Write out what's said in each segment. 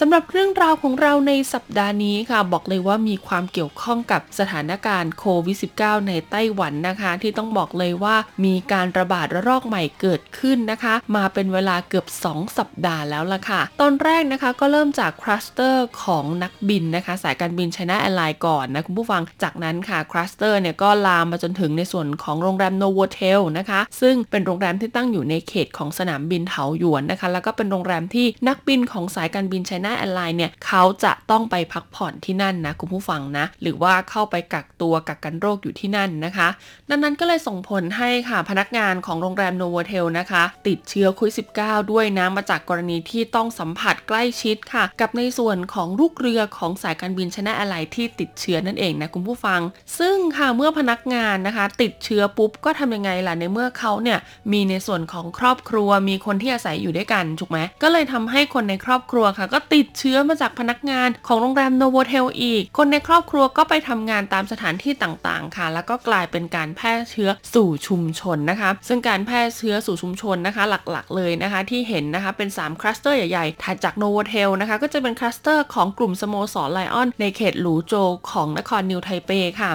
สำหรับเรื่องราวของเราในสัปดาห์นี้ค่ะ บอกเลยว่ามีความเกี่ยวข้องกับสถานการณ์โควิด -19 ในไต้หวันนะคะ ที่ต้องบอกเลยว่ามีการระบาดระลอกใหม่เกิดขึ้นนะคะ มาเป็นเวลาเกือบ 2 สัปดาห์แล้วล่ะค่ะ ตอนแรกนะคะก็เริ่มจากคลัสเตอร์ของนักบินนะคะ สายการบินไชน่าแอร์ไลน์ก่อนนะคุณผู้ฟังจากนั้นค่ะคลัสเตอร์เนี่ยก็ลามมาจนถึงในส่วนของโรงแรมโนโวเทลนะคะ ซึ่งเป็นโรงแรมที่ตั้งอยู่ในเขตของสนามบินเถาหยวนนะคะ แล้วก็เป็นโรงแรมที่นักบินของสายการบินไชน่าแอร์ไลน์เนี่ยเขาจะต้องไปพักผ่อนที่นั่นนะคุณผู้ฟังนะ หรือว่าเข้าไปกักตัวกักกันโรคอยู่ที่นั่นนะคะ ดังนั้นก็เลยส่งผลให้ค่ะพนักงานของโรงแรมโนโวเทลนะคะ ติดเชื้อโควิด -19 ด้วยนะมาจากกรณีที่ต้องสัมผัสใกล้ชิดค่ะ กับในส่วนของลูกเรือของสายการบินไชน่าแอร์ไลน์ที่ติดเชื้อนั่นเองนะคุณผู้ฟัง ซึ่งค่ะเมื่อพนักงานนะคะ ติดเชื้อปุ๊บก็ทำยังไงล่ะในเมื่อเขาเนี่ยมีในส่วนของครอบครัวมีคนที่อาศัยอยู่ด้วยกันถูกไหมก็เลยทำให้คนในครอบครัวค่ะก็ติดติดเชื้อมาจากพนักงานของโรงแรมโนโวเทลอีก คนในครอบครัวก็ไปทำงานตามสถานที่ต่างๆ ค่ะ แล้วก็กลายเป็นการแพร่เชื้อสู่ชุมชนนะคะ ซึ่งการแพร่เชื้อสู่ชุมชนนะคะ หลักๆ เลยนะคะ ที่เห็นนะคะเป็น 3 คลัสเตอร์ใหญ่ๆถัดจากโนโวเทลนะคะ ก็จะเป็นคลัสเตอร์ของกลุ่มสโมสรไลออนส์ในเขตหลูโจของนครนิวไทเปค่ะ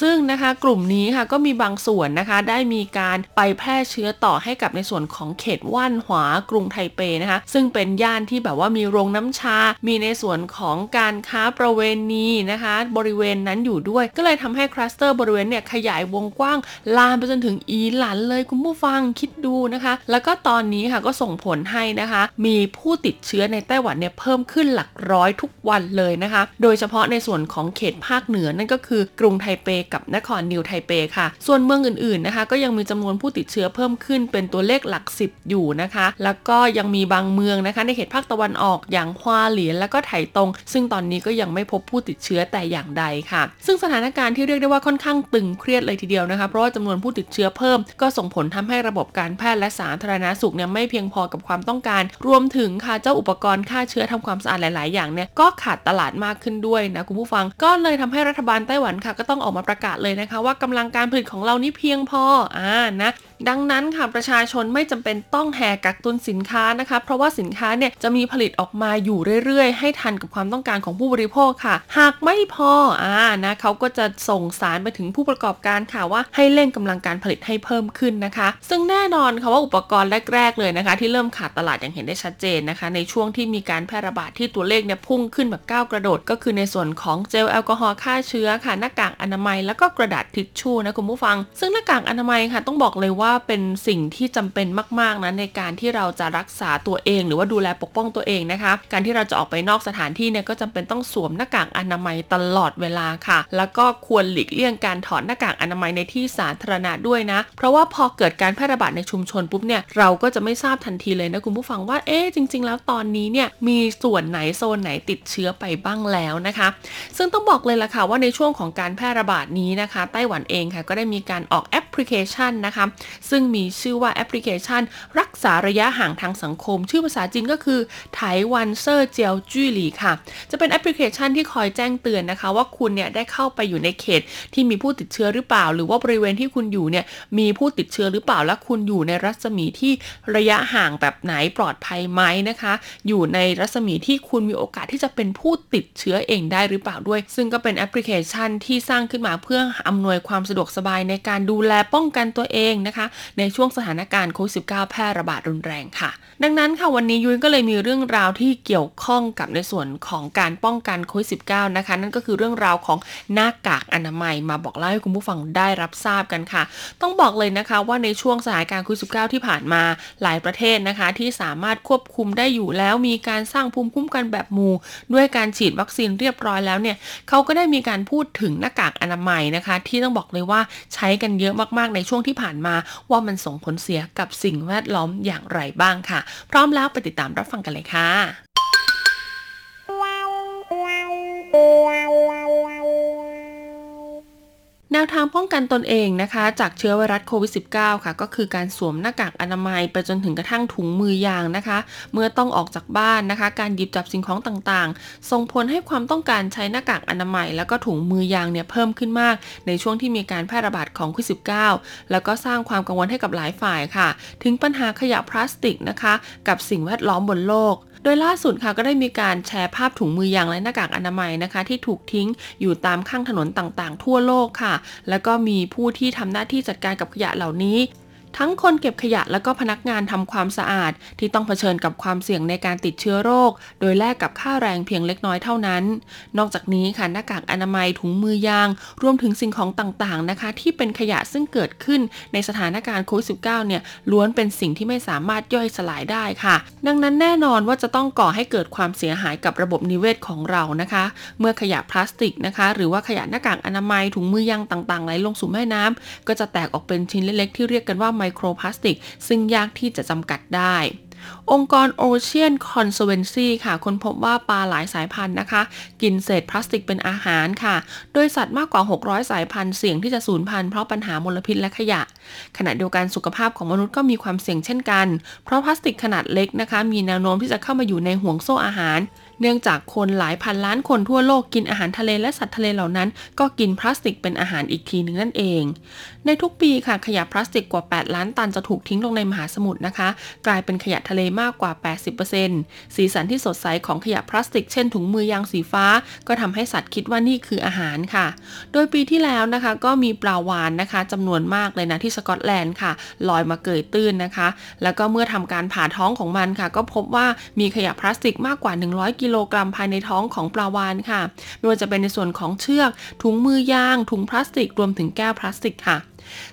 ซึ่งนะคะกลุ่มนี้ค่ะก็มีบางส่วนนะคะได้มีการไปแพร่เชื้อต่อให้กับในส่วนของเขตว่านหวากรุงไทเปนะคะ ซึ่งเป็นย่านที่แบบว่ามีโรงน้ำชา มีในส่วนของการค้าประเวณีนะคะ บริเวณนั้นอยู่ด้วย ก็เลยทำให้คลัสเตอร์บริเวณเนี่ยขยายวงกว้าง ลามไปจนถึงอีหลันเลยคุณผู้ฟังคิดดูนะคะ แล้วก็ตอนนี้ค่ะก็ส่งผลให้นะคะ มีผู้ติดเชื้อในไต้หวันเนี่ยเพิ่มขึ้นหลักร้อยทุกวันเลยนะคะ โดยเฉพาะในส่วนของเขตภาคเหนือนั่นก็คือกรุงไทเปกับนครนิวไทเปค่ะ ส่วนเมืองอื่นๆนะคะ ก็ยังมีจำนวนผู้ติดเชื้อเพิ่มขึ้นเป็นตัวเลขหลักสิบอยู่นะคะ แล้วก็ยังมีบางเมืองนะคะ ในเขตภาคตะวันออกอย่างฮวาเหลียนแล้วก็ไถตรง ซึ่งตอนนี้ก็ยังไม่พบผู้ติดเชื้อแต่อย่างใดค่ะ ซึ่งสถานการณ์ที่เรียกได้ว่าค่อนข้างตึงเครียดเลยทีเดียวนะคะเพราะว่าจำนวนผู้ติดเชื้อเพิ่ม ก็ส่งผลทำให้ระบบการแพทย์และสาธารณาสุขเนี่ยไม่เพียงพอกับความต้องการ รวมถึงค่ะเจ้าอุปกรณ์ฆ่าเชื้อทำความสะอาดหลาย ๆ อย่างเนี่ยก็ขาดตลาดมากขึ้นด้วยนะคุณผู้ฟัง ก็เลยทำให้รัฐบาลไต้หวันค่ะก็ต้องออกมาประกาศเลยนะคะ ว่ากำลังการผลิตของเรานี่เพียงพออ่านะ ดังนั้นค่ะประชาชนไม่จำเป็นต้องแห่กักตุนสินค้านะคะ เพราะว่าสินค้าเนี่ยจะมีผลิตออกมาอยู่เรื่อยๆ ให้ทันกับความต้องการของผู้บริโภคค่ะ หากไม่พออ่านะเขาก็จะส่งสารไปถึงผู้ประกอบการค่ะว่าให้เร่งกำลังการผลิตให้เพิ่มขึ้นนะคะ ซึ่งแน่นอนค่ะว่าอุปกรณ์แรก ๆ เลยนะคะ ที่เริ่มขาดตลาดอย่างเห็นได้ชัดเจนนะคะ ในช่วงที่มีการแพร่ระบาดที่ตัวเลขเนี่ยพุ่งขึ้นแบบก้าวกระโดด ก็คือในส่วนของเจลแอลกอฮอล์ฆ่าเชื้อค่ะหน้ากากอนามัยแล้วก็กระดาษทิชชู่นะคุณผู้ฟัง ซึ่งหน้ากากอนามัยค่ะต้องบอกเลยว่าาเป็นสิ่งที่จำเป็นมากๆนะในการที่เราจะรักษาตัวเอง หรือว่าดูแลปกป้องตัวเองนะคะ การที่เราจะออกไปนอกสถานที่เนี่ยก็จำเป็นต้องสวมหน้ากากอนามัยตลอดเวลาค่ะ แล้วก็ควรหลีกเลี่ยงการถอดหน้ากากอนามัยในที่สาธารณะด้วยนะ เพราะว่าพอเกิดการแพร่ระบาดในชุมชนปุ๊บเนี่ยเราก็จะไม่ทราบทันทีเลยนะคุณผู้ฟังว่าเอ๊ะจริง ๆ แล้วตอนนี้เนี่ยมีส่วนไหนโซนไหนติดเชื้อไปบ้างแล้วนะคะ ซึ่งต้องบอกเลยล่ะค่ะว่าในช่วงของการแพร่ระบาดนี้นะคะ ไต้หวันเองค่ะก็ได้มีการออกแอปพลิเคชันนะคะซึ่งมีชื่อว่าแอปพลิเคชัน รักษาระยะห่างทางสังคม ชื่อภาษาจีนก็คือ臺灣社交距離ค่ะ จะเป็นแอปพลิเคชันที่คอยแจ้งเตือนนะคะ ว่าคุณเนี่ยได้เข้าไปอยู่ในเขตที่มีผู้ติดเชื้อหรือเปล่า หรือว่าบริเวณที่คุณอยู่เนี่ยมีผู้ติดเชื้อหรือเปล่าและคุณอยู่ในรัศมีที่ระยะห่างแบบไหนปลอดภัยไหมนะคะ อยู่ในรัศมีที่คุณมีโอกาสที่จะเป็นผู้ติดเชื้อเองได้หรือเปล่าด้วย ซึ่งก็เป็นแอปพลิเคชันที่สร้างขึ้นมาเพื่ออำนวยความสะดวกสบายในการดูแลป้องกันตัวเองนะคะในช่วงสถานการณ์โควิด -19 แพร่ระบาดรุนแรงค่ะ ดังนั้นค่ะวันนี้ยุ้ยก็เลยมีเรื่องราวที่เกี่ยวข้องกับในส่วนของการป้องกันโควิด -19 นะคะ นั่นก็คือเรื่องราวของหน้ากากอนามัยมาบอกเล่าให้คุณผู้ฟังได้รับทราบกันค่ะ ต้องบอกเลยนะคะว่าในช่วงสถานการณ์โควิด -19 ที่ผ่านมาหลายประเทศนะคะ ที่สามารถควบคุมได้อยู่แล้วมีการสร้างภูมิคุ้มกันแบบหมู่ด้วยการฉีดวัคซีนเรียบร้อยแล้วเนี่ยเขาก็ได้มีการพูดถึงหน้ากากอนามัยนะคะ ที่ต้องบอกเลยว่าใช้กันเยอะมากๆในช่วงที่ผ่านมาว่ามันส่งผลเสียกับสิ่งแวดล้อมอย่างไรบ้างค่ะ พร้อมแล้วไปติดตามรับฟังกันเลยค่ะ แนวทางป้องกันตนเองนะคะ จากเชื้อไวรัสโควิด -19 ค่ะ ก็คือการสวมหน้ากากอนามัยไปจนถึงกระทั่งถุงมือยางนะคะ เมื่อต้องออกจากบ้านนะคะ การหยิบจับสิ่งของต่างๆ ส่งผลให้ความต้องการใช้หน้ากากอนามัย แล้วก็ถุงมือยางเนี่ยเพิ่มขึ้นมาก ในช่วงที่มีการแพร่ระบาดของโควิด -19 แล้วก็สร้างความกังวลให้กับหลายฝ่ายค่ะ ถึงปัญหาขยะพลาสติกนะคะ กับสิ่งแวดล้อมบนโลกโดยล่าสุดค่ะก็ได้มีการแชร์ภาพถุงมือยางและหน้ากากอนามัยนะคะ ที่ถูกทิ้งอยู่ตามข้างถนนต่างๆ ทั่วโลกค่ะแล้วก็มีผู้ที่ทำหน้าที่จัดการกับขยะเหล่านี้ ทั้งคนเก็บขยะและก็พนักงานทำความสะอาด ที่ต้องเผชิญกับความเสี่ยงในการติดเชื้อโรค โดยแลกกับค่าแรงเพียงเล็กน้อยเท่านั้น นอกจากนี้ค่ะหน้ากากอนามัยถุงมือยาง รวมถึงสิ่งของต่างๆนะคะ ที่เป็นขยะซึ่งเกิดขึ้นในสถานการณ์โควิด -19 เนี่ยล้วนเป็นสิ่งที่ไม่สามารถย่อยสลายได้ค่ะ ดังนั้นแน่นอนว่าจะต้องก่อให้เกิดความเสียหายกับระบบนิเวศของเรานะคะ เมื่อขยะพลาสติกนะคะ หรือว่าขยะหน้ากากอนามัยถุงมือยางต่างๆไหลลงสู่แม่น้ำก็จะแตกออกเป็นชิ้นเล็กๆที่เรียกกันว่ามโครพลาสติก ซึ่งยากที่จะจำกัดได้ องค์กร Ocean Conservancy ค่ะค้นพบว่าปลาหลายสายพันธุ์นะคะ กินเศษพลาสติกเป็นอาหารค่ะ โดยสัตว์มากกว่า 600 สายพันธุ์เสี่ยงที่จะสูญพันธุ์เพราะปัญหามลพิษและขยะ ขณะเดียวกันสุขภาพของมนุษย์ก็มีความเสี่ยงเช่นกัน เพราะพลาสติกขนาดเล็กนะคะ มีแนวโน้มที่จะเข้ามาอยู่ในห่วงโซ่อาหารเนื่องจากคนหลายพันล้านคนทั่วโลกกินอาหารทะเลและสัตว์ทะเลเหล่านั้น ก็กินพลาสติกเป็นอาหารอีกทีหนึ่งนั่นเอง ในทุกปีค่ะขยะพลาสติกกว่า 8 ล้านตันจะถูกทิ้งลงในมหาสมุทรนะคะ กลายเป็นขยะทะเลมากกว่า 80%สีสันที่สดใสของขยะพลาสติก เช่นถุงมือยางสีฟ้า ก็ทำให้สัตว์คิดว่านี่คืออาหารค่ะ โดยปีที่แล้วนะคะก็มีปลาวานนะคะจำนวนมากเลยนะที่สกอตแลนด์ค่ะลอยมาเกยตื้นนะคะ แล้วก็เมื่อทำการผ่าท้องของมันค่ะ ก็พบว่ามีขยะพลาสติกมากกว่า 100กิโลกรัมภายในท้องของปลาวานค่ะ ไม่ว่าจะเป็นในส่วนของเชือก ถุงมือยาง ถุงพลาสติก รวมถึงแก้วพลาสติกค่ะ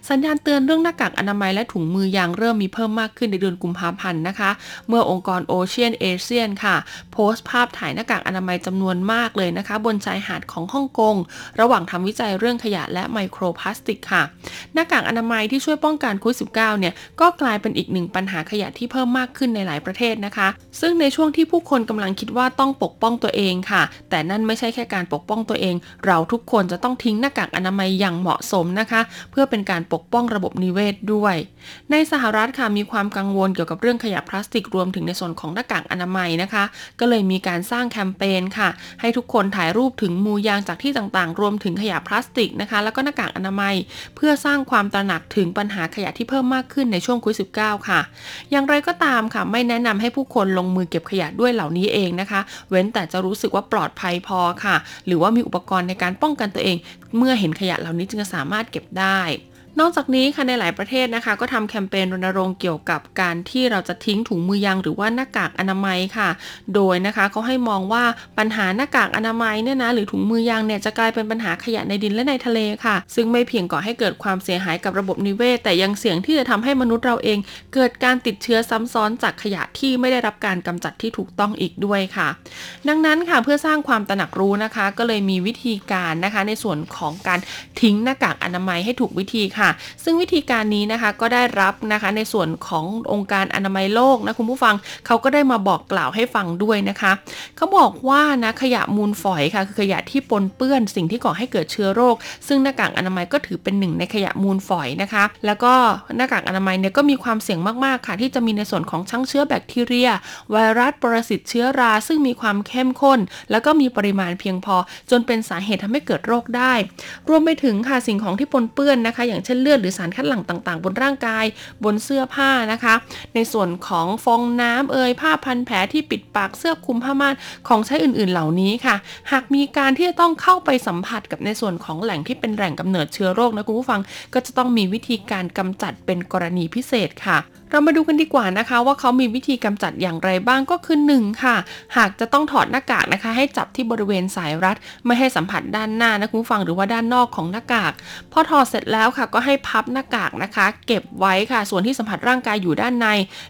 สัญญาณเตือนเรื่องหน้ากากอนามัยและถุงมือยางเริ่มมีเพิ่มมากขึ้นในเดือนกุมภาพันธ์นะคะ เมื่อองค์กรโอเชียนเอเชียนค่ะ โพสต์ภาพถ่ายหน้ากากอนามัยจำนวนมากเลยนะคะ บนชายหาดของฮ่องกง ระหว่างทำวิจัยเรื่องขยะและไมโครพลาสติกค่ะ หน้ากากอนามัยที่ช่วยป้องกันโควิด -19 เนี่ยก็กลายเป็นอีกหนึ่งปัญหาขยะที่เพิ่มมากขึ้นในหลายประเทศนะคะ ซึ่งในช่วงที่ผู้คนกำลังคิดว่าต้องปกป้องตัวเองค่ะ แต่นั่นไม่ใช่แค่การปกป้องตัวเอง เราทุกคนจะต้องทิ้งหน้ากากอนามัยอย่างเหมาะสมนะคะ เพื่อเป็นการปกป้องระบบนิเวศด้วย ในสหรัฐค่ะมีความกังวลเกี่ยวกับเรื่องขยะพลาสติกรวมถึงในส่วนของหน้ากากอนามัยนะคะ ก็เลยมีการสร้างแคมเปญค่ะ ให้ทุกคนถ่ายรูปถึงมูยางจากที่ต่างๆ รวมถึงขยะพลาสติกนะคะ แล้วก็หน้ากากอนามัย เพื่อสร้างความตระหนักถึงปัญหาขยะที่เพิ่มมากขึ้นในช่วงโควิด -19 ค่ะ อย่างไรก็ตามค่ะ ไม่แนะนำให้ผู้คนลงมือเก็บขยะด้วยเหล่านี้เองนะคะ เว้นแต่จะรู้สึกว่าปลอดภัยพอค่ะ หรือว่ามีอุปกรณ์ในการป้องกันตัวเอง เมื่อเห็นขยะเหล่านี้จึงจะสามารถเก็บได้ นอกจากนี้ค่ะในหลายประเทศนะคะ ก็ทำแคมเปญรณรงค์เกี่ยวกับการที่เราจะทิ้งถุงมือยางหรือว่าหน้ากากอนามัยค่ะ โดยนะคะเขาให้มองว่าปัญหาหน้ากากอนามัยเนี่ยนะหรือถุงมือยางเนี่ยจะกลายเป็นปัญหาขยะในดินและในทะเลค่ะ ซึ่งไม่เพียงก่อให้เกิดความเสียหายกับระบบนิเวศ แต่ยังเสี่ยงที่จะทำให้มนุษย์เราเอง เกิดการติดเชื้อซ้ำซ้อนจากขยะที่ไม่ได้รับการกำจัดที่ถูกต้องอีกด้วยค่ะ ดังนั้นค่ะเพื่อสร้างความตระหนักรู้นะคะ ก็เลยมีวิธีการนะคะ ในส่วนของการทิ้งหน้ากากอนามัยให้ถูกวิธีค่ะซึ่งวิธีการนี้นะคะก็ได้รับนะคะในส่วนขององค์การอนามัยโลกนะคุณผู้ฟังเขาก็ได้มาบอกกล่าวให้ฟังด้วยนะคะเขาบอกว่านะขยะมูลฝอยค่ะคือขยะที่ปนเปื้อนสิ่งที่ก่อให้เกิดเชื้อโรค ซึ่งหน้ากากอนามัยก็ถือเป็นหนึ่งในขยะมูลฝอยนะคะ แล้วก็หน้ากากอนามัยเนี่ยก็มีความเสี่ยงมากๆค่ะ ที่จะมีในส่วนของชั้งเชื้อแบคทีเรีย ไวรัสปรสิตเชื้อรา ซึ่งมีความเข้มข้น แล้วก็มีปริมาณเพียงพอ จนเป็นสาเหตุทำให้เกิดโรคได้ รวมไปถึงค่ะสิ่งของที่ปนเปื้อนนะคะ อย่างเช่นเลือดหรือสารคัดหลั่งต่าง ๆ บนร่างกาย บนเสื้อผ้านะคะ ในส่วนของฟองน้ำเอ่ยผ้าพันแผลที่ปิดปากเสื้อคลุมผ้าม่านของใช้อื่น ๆ เหล่านี้ค่ะ หากมีการที่จะต้องเข้าไปสัมผัสกับในส่วนของแหล่งที่เป็นแหล่งกำเนิดเชื้อโรคนะคุณผู้ฟัง ก็จะต้องมีวิธีการกำจัดเป็นกรณีพิเศษค่ะเรามาดูกันดีกว่านะคะว่าเขามีวิธีกำจัดอย่างไรบ้างก็คือ1ค่ะ หากจะต้องถอดหน้ากากนะคะ ให้จับที่บริเวณสายรัด ไม่ให้สัมผัสด้านหน้านะคุณฟังหรือว่าด้านนอกของหน้ากาก พอถอดเสร็จแล้วค่ะ ก็ให้พับหน้ากากนะคะ เก็บไว้ค่ะ ส่วนที่สัมผัสร่างกายอยู่ด้านใน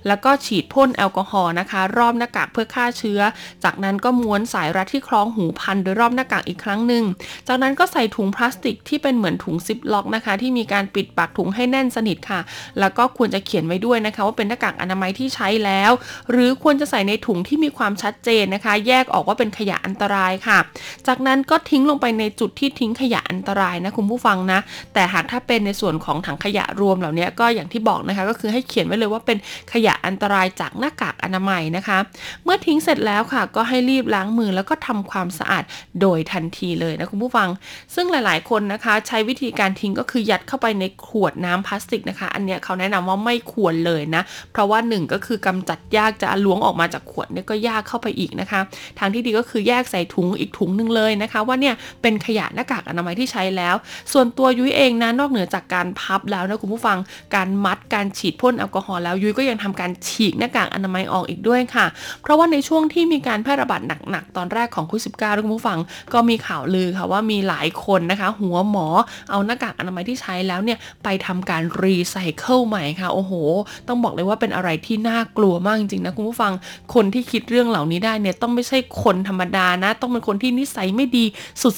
แล้วก็ฉีดพ่นแอลกอฮอล์นะคะ รอบหน้ากากเพื่อฆ่าเชื้อ จากนั้นก็ม้วนสายรัดที่คล้องหูพันโดยรอบหน้ากากอีกครั้งหนึ่ง จากนั้นก็ใส่ถุงพลาสติกที่เป็นเหมือนถุงซิปล็อกนะคะ ที่มีการปิดปากถุงให้แน่นสนิทค่ะ แล้วก็ควรจะเขียนไว้ด้วยนะคะ ว่าเป็นหน้ากากอนามัยที่ใช้แล้ว หรือควรจะใส่ในถุงที่มีความชัดเจนนะคะ แยกออกว่าเป็นขยะอันตรายค่ะ จากนั้นก็ทิ้งลงไปในจุดที่ทิ้งขยะอันตรายนะคุณผู้ฟังนะ แต่หากถ้าเป็นในส่วนของถังขยะรวมเหล่านี้ก็อย่างที่บอกนะคะ ก็คือให้เขียนไว้เลยว่าเป็นขยะอันตรายจากหน้ากากอนามัยนะคะ เมื่อทิ้งเสร็จแล้วค่ะ ก็ให้รีบล้างมือแล้วก็ทำความสะอาดโดยทันทีเลยนะคุณผู้ฟัง ซึ่งหลาย ๆ คนนะคะ ใช้วิธีการทิ้งก็คือยัดเข้าไปในขวดน้ำพลาสติกนะคะ อันเนี้ยเขาแนะนำว่าไม่ควรเลยนะ เพราะว่าหนึ่งก็คือกำจัดยากจะล้วงออกมาจากขวดเนี่ยก็ยากเข้าไปอีกนะคะ ทางที่ดีก็คือแยกใส่ถุงอีกถุงหนึ่งเลยนะคะ ว่าเนี่ยเป็นขยะหน้ากากอนามัยที่ใช้แล้ว ส่วนตัวยุ้ยเองนะนอกเหนือจากการพับแล้วนะคุณผู้ฟัง การมัดการฉีดพ่นแอลกอฮอล์แล้วยุ้ยก็ยังทำการฉีกหน้ากากอนามัยออกอีกด้วยค่ะ เพราะว่าในช่วงที่มีการแพร่ระบาดหนักๆ ตอนแรกของโควิดสิบเก้าคุณผู้ฟังก็มีข่าวลือค่ะว่ามีหลายคนนะคะ หัวหมอเอาหน้ากากอนามัยที่ใช้แล้วเนี่ยไปทำการรีไซเคิลใหม่ค่ะ โอ้โห ต้องบอกเลยว่าเป็นอะไรที่น่ากลัวมากจริงๆนะคุณผู้ฟังคนที่คิดเรื่องเหล่านี้ได้เนี่ยต้องไม่ใช่คนธรรมดานะ ต้องเป็นคนที่นิสัยไม่ดี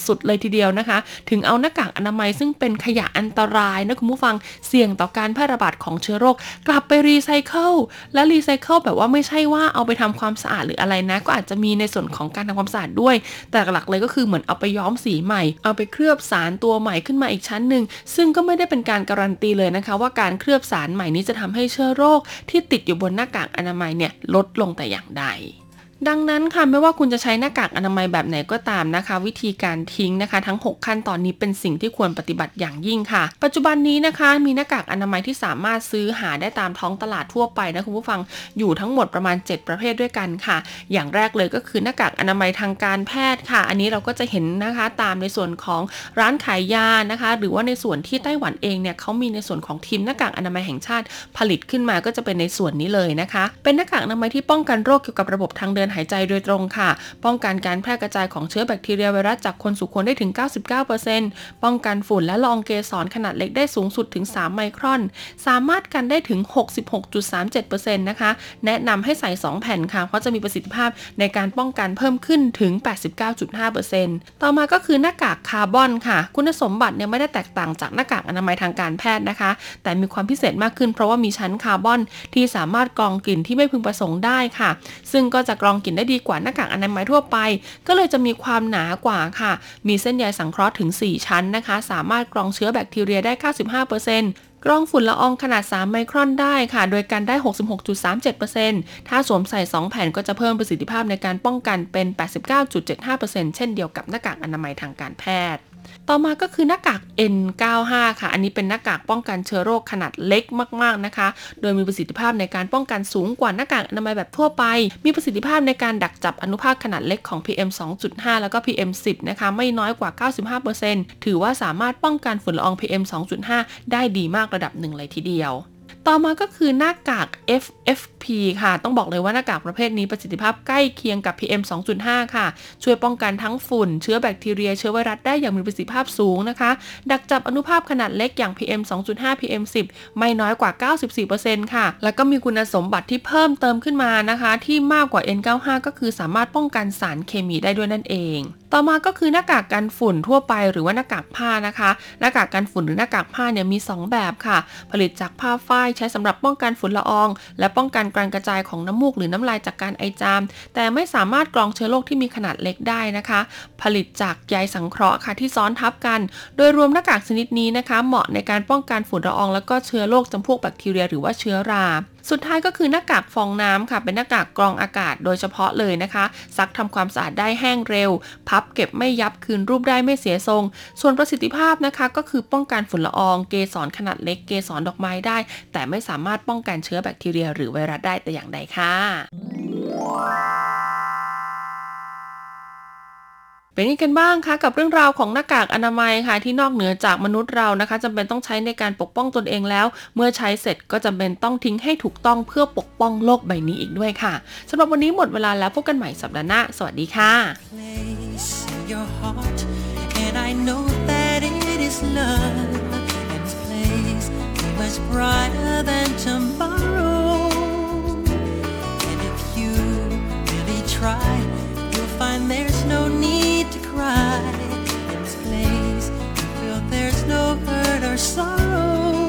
สุดๆเลยทีเดียวนะคะ ถึงเอาหน้ากากอนามัยซึ่งเป็นขยะอันตรายนะคุณผู้ฟังเสี่ยงต่อการแพร่ระบาดของเชื้อโรค กลับไปรีไซเคิลและรีไซเคิลแบบว่าไม่ใช่ว่าเอาไปทำความสะอาดหรืออะไรนะ ก็อาจจะมีในส่วนของการทำความสะอาดด้วย แต่หลักเลยก็คือเหมือนเอาไปย้อมสีใหม่ เอาไปเคลือบสารตัวใหม่ขึ้นมาอีกชั้นหนึ่งซึ่งก็ไม่ได้เป็นการการันตีเลยนะคะ ว่าการเคลือบสารใหม่นี้จะทำให้เชื้อโรค ที่ติดอยู่บนหน้ากากอนามัยเนี่ยลดลงแต่อย่างใด ดังนั้นค่ะไม่ว่าคุณจะใช้หน้ากากอนามัยแบบไหนก็ตามนะคะ วิธีการทิ้งนะคะ ทั้ง 6 ขั้นตอนนี้เป็นสิ่งที่ควรปฏิบัติอย่างยิ่งค่ะ ปัจจุบันนี้นะคะ มีหน้ากากอนามัยที่สามารถซื้อหาได้ตามท้องตลาดทั่วไปนะคุณผู้ฟังอยู่ทั้งหมดประมาณ 7 ประเภทด้วยกันค่ะ อย่างแรกเลยก็คือหน้ากากอนามัยทางการแพทย์ค่ะ อันนี้เราก็จะเห็นนะคะตามในส่วนของร้านขายยานะคะ หรือว่าในส่วนที่ไต้หวันเองเนี่ยเขามีในส่วนของทีมหน้ากากอนามัยแห่งชาติผลิตขึ้นมาก็จะเป็นในส่วนนี้เลยนะคะ เป็นหน้ากากอนามัยที่ป้องกันโรคเกี่ยวกับระบบทางเดินหายใจโดยตรงค่ะ ป้องกันการแพร่กระจายของเชื้อแบคทีเรียไวรัสจากคนสู่คนได้ถึง 99%ป้องกันฝุ่นและละอองเกสรขนาดเล็กได้สูงสุดถึง 3 ไมครอน สามารถกันได้ถึง 66.37%นะคะ แนะนำให้ใส่ 2 แผ่นค่ะ เพราะจะมีประสิทธิภาพในการป้องกันเพิ่มขึ้นถึง 89.5%ต่อมาก็คือหน้ากากคาร์บอนค่ะ คุณสมบัติเนี่ยไม่ได้แตกต่างจากหน้ากากอนามัยทางการแพทย์นะคะ แต่มีความพิเศษมากขึ้นเพราะว่ามีชั้นคาร์บอนที่สามารถกรองกลิ่นที่ไม่พึงประสงค์ได้ค่ะ ซึ่งก็จะกรองกลิ่นได้ดีกว่าหน้ากากอนามัยทั่วไป ก็เลยจะมีความหนากว่าค่ะ มีเส้นใยสังเคราะห์ถึง 4 ชั้นนะคะ สามารถกรองเชื้อแบคทีเรียได้ 95%กรองฝุ่นละอองขนาด 3 ไมครอนได้ค่ะ โดยการได้ 66.37%ถ้าสวมใส่ 2 แผ่นก็จะเพิ่มประสิทธิภาพในการป้องกันเป็น 89.75%เช่นเดียวกับหน้ากากอนามัยทางการแพทย์ ต่อมาก็คือหน้ากาก N95 ค่ะ อันนี้เป็นหน้ากากป้องกันเชื้อโรคขนาดเล็กมากๆนะคะ โดยมีประสิทธิภาพในการป้องกันสูงกว่าหน้ากากอนามัยแบบทั่วไป มีประสิทธิภาพในการดักจับอนุภาคขนาดเล็กของ PM 2.5 แล้วก็ PM 10นะคะ ไม่น้อยกว่า 95%ถือว่าสามารถป้องกันฝุ่นละออง PM 2.5 ได้ดีมากระดับหนึ่งเลยทีเดียว ต่อมาก็คือหน้ากาก FFP ค่ะ ต้องบอกเลยว่าหน้ากากประเภทนี้ประสิทธิภาพใกล้เคียงกับ PM 2.5 ค่ะ ช่วยป้องกันทั้งฝุ่น เชื้อแบคทีเรีย เชื้อไวรัสได้อย่างมีประสิทธิภาพสูงนะคะ ดักจับอนุภาพขนาดเล็กอย่าง PM 2.5 PM 10 ไม่น้อยกว่า 94%ค่ะ แล้วก็มีคุณสมบัติที่เพิ่มเติมขึ้นมานะคะ ที่มากกว่า N95 ก็คือสามารถป้องกันสารเคมีได้ด้วยนั่นเอง ต่อมาก็คือหน้ากากกันฝุ่นทั่วไปหรือว่าหน้ากากผ้านะคะ หน้ากากกันฝุ่นหรือหน้ากากผ้าเนี่ยมี 2 แบบค่ะ ผลิตจากผ้าฝ้ายใช้สำหรับป้องกันฝุ่นละออง และป้องกันการกระจายของน้ำมูกหรือน้ำลายจากการไอจาม แต่ไม่สามารถกรองเชื้อโรคที่มีขนาดเล็กได้นะคะ ผลิตจากใยสังเคราะห์ค่ะที่ซ้อนทับกัน โดยรวมหน้ากากชนิดนี้นะคะ เหมาะในการป้องกันฝุ่นละออง แล้วก็เชื้อโรคจำพวกแบคทีเรีย หรือว่าเชื้อรา สุดท้ายก็คือหน้ากากฟองน้ำค่ะ เป็นหน้ากากกรองอากาศโดยเฉพาะเลยนะคะ ซักทำความสะอาดได้แห้งเร็ว พับเก็บไม่ยับคืนรูปได้ไม่เสียทรง ส่วนประสิทธิภาพนะคะ ก็คือป้องกันฝุ่นละออง เกสรขนาดเล็ก เกสรดอกไม้ได้ แต่ไม่สามารถป้องกันเชื้อแบคทีเรีย หรือไวรัสได้แต่อย่างใดค่ะ เป็นยังกันบ้างคะกับเรื่องราวของหน้ากากอนามัยค่ะที่นอกเหนือจากมนุษย์เรานะคะจำเป็นต้องใช้ในการปกป้องตนเองแล้ว เมื่อใช้เสร็จก็จำเป็นต้องทิ้งให้ถูกต้องเพื่อปกป้องโลกใบนี้อีกด้วยค่ะสำหรับวันนี้หมดเวลาแล้วพบกันใหม่สัปดาห์หน้าสวัสดีค่ะ try you'll find there's no need to cry in this place. I feel there's no hurt or sorrow.